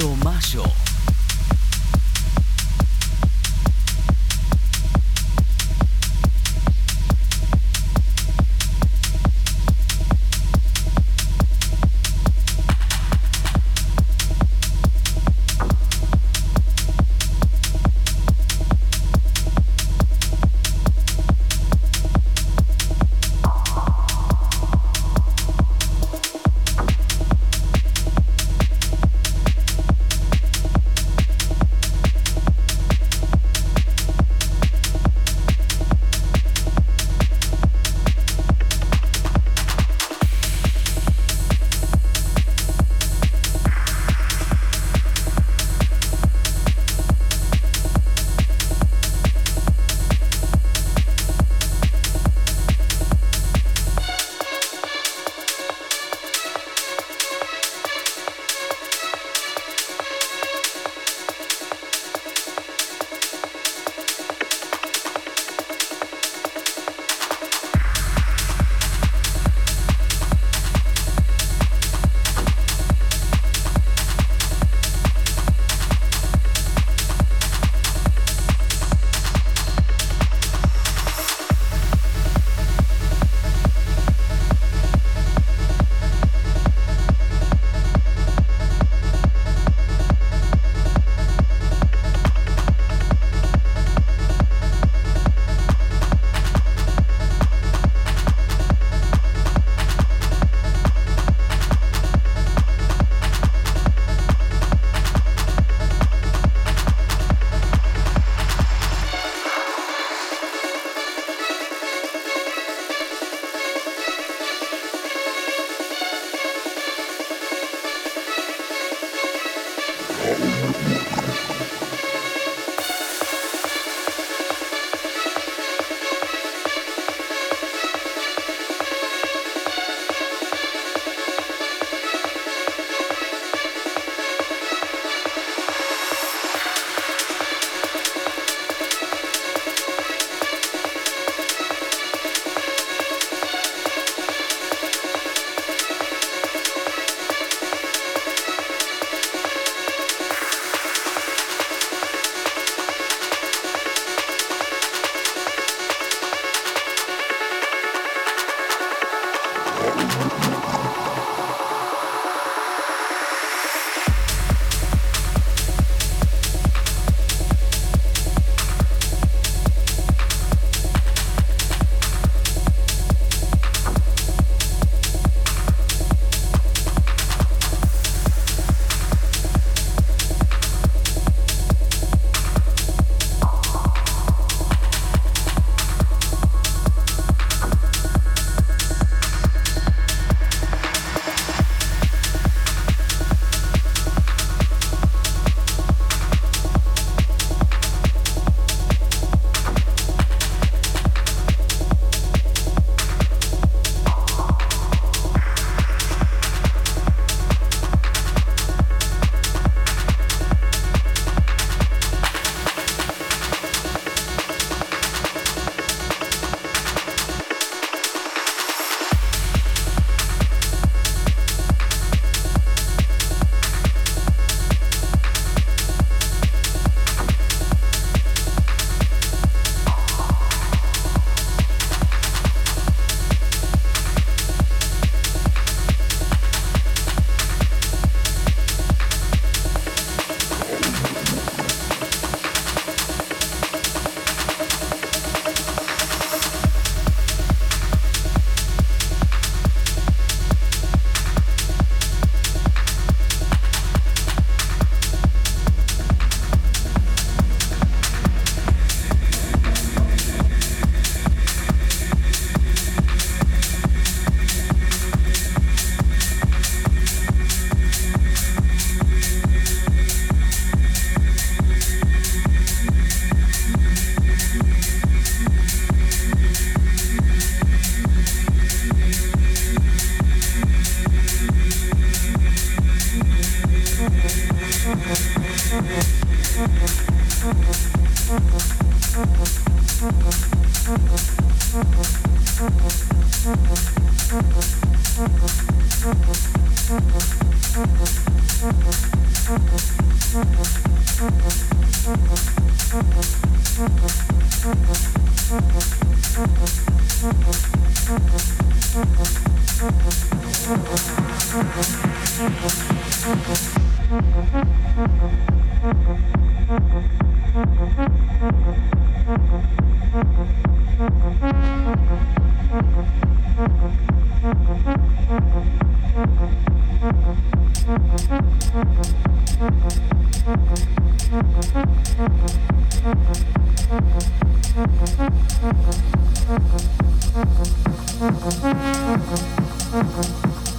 とマーショー。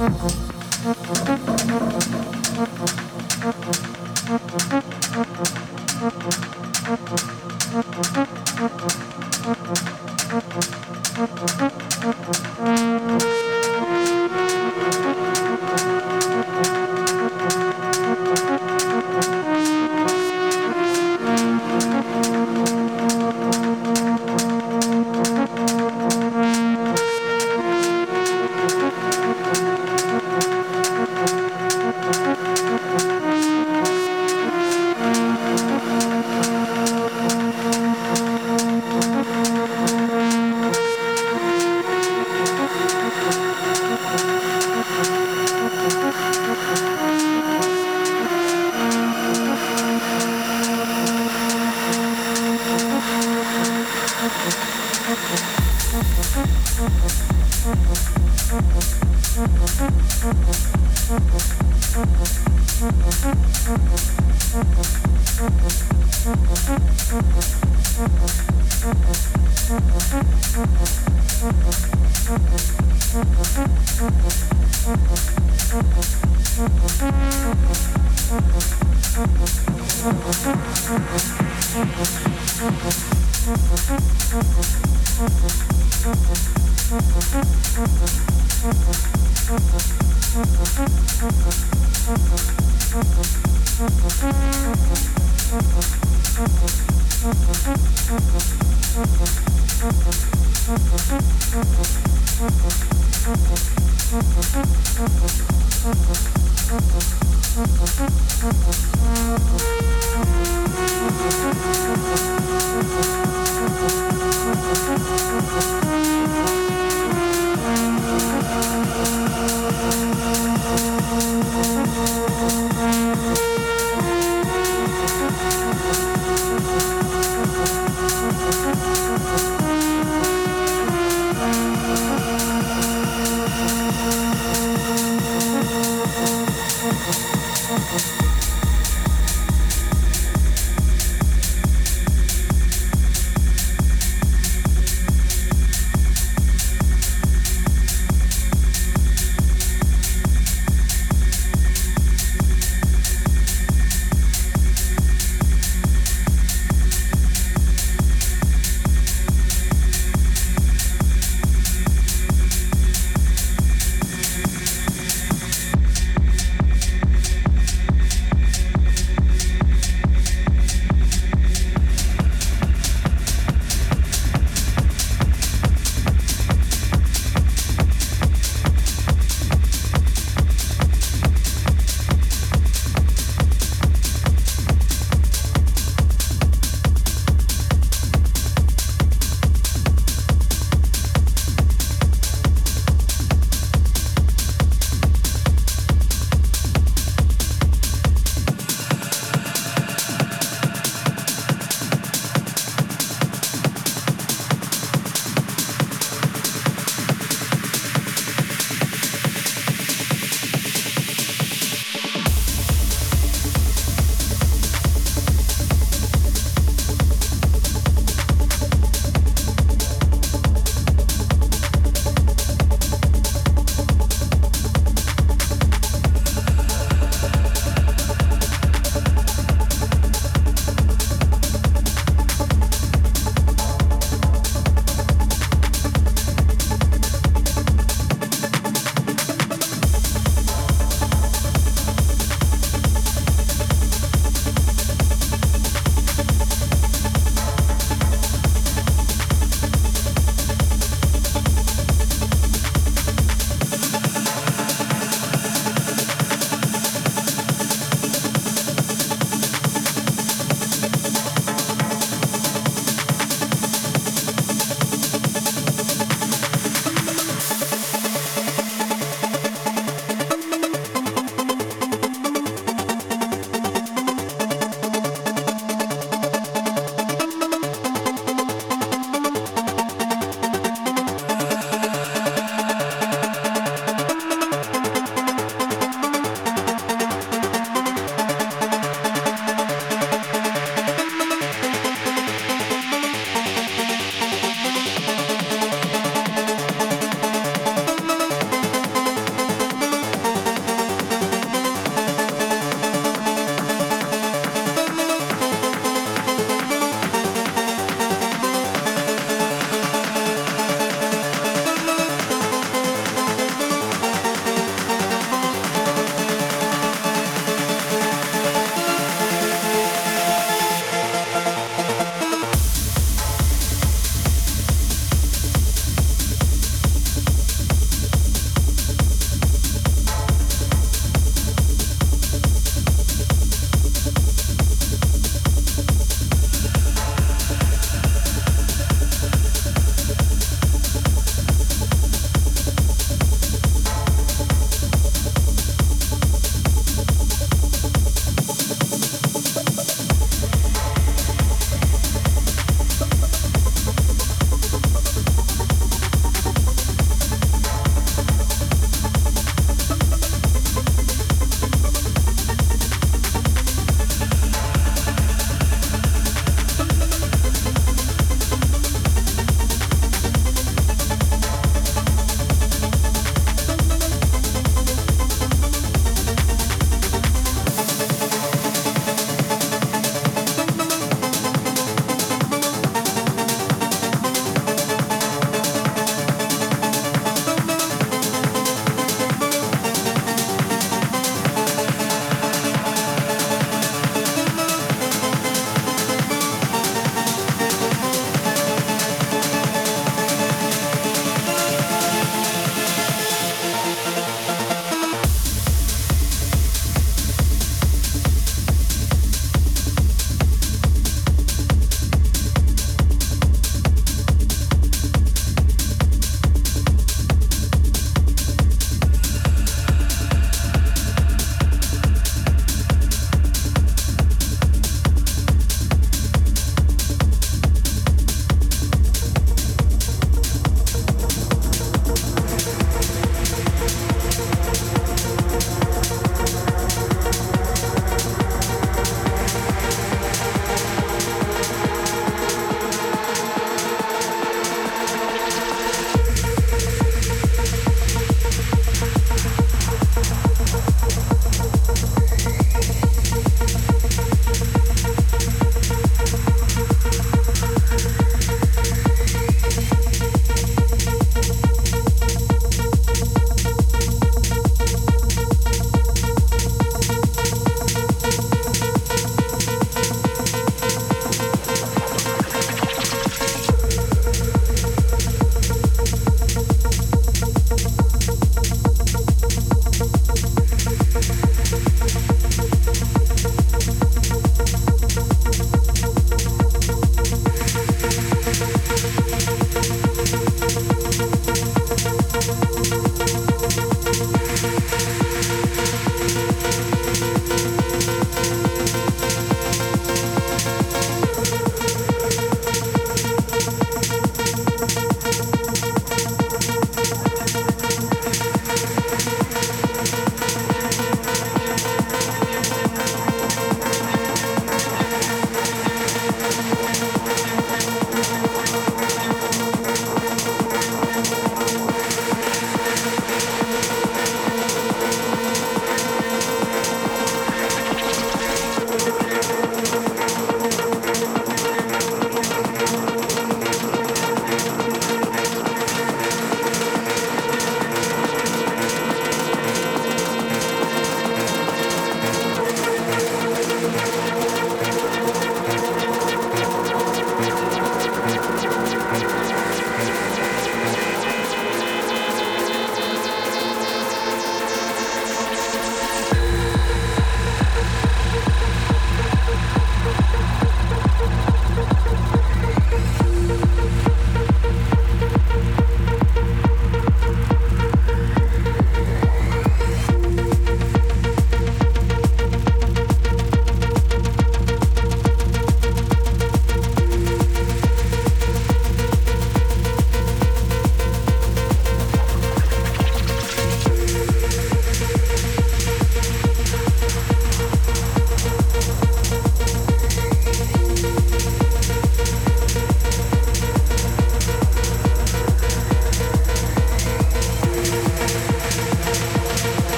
Thank you.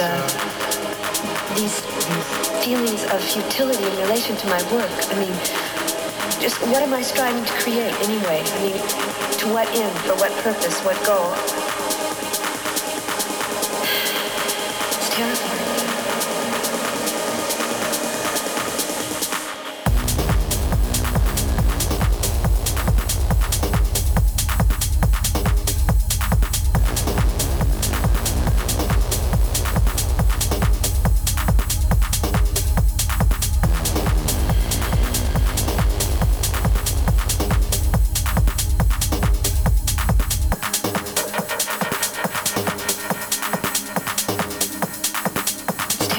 Uh, these feelings of futility in relation to my work. I mean, just what am I striving to create anyway? I mean, to what end, for what purpose, what goal?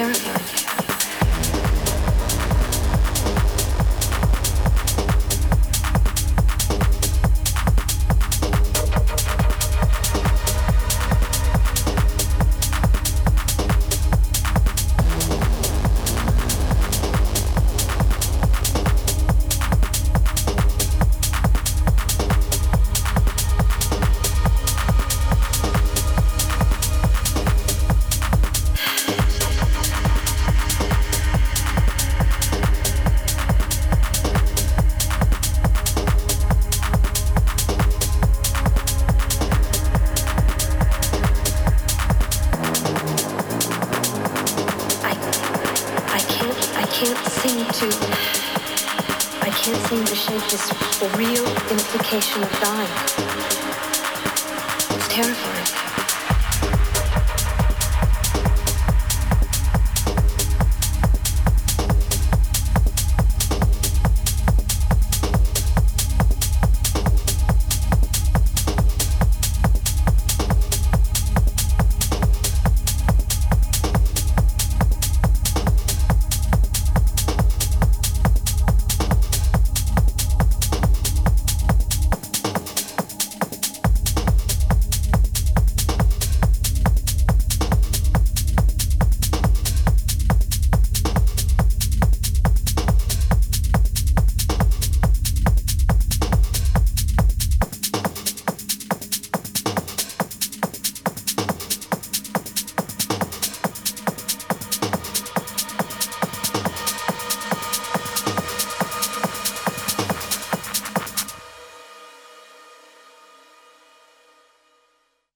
Implication of dying.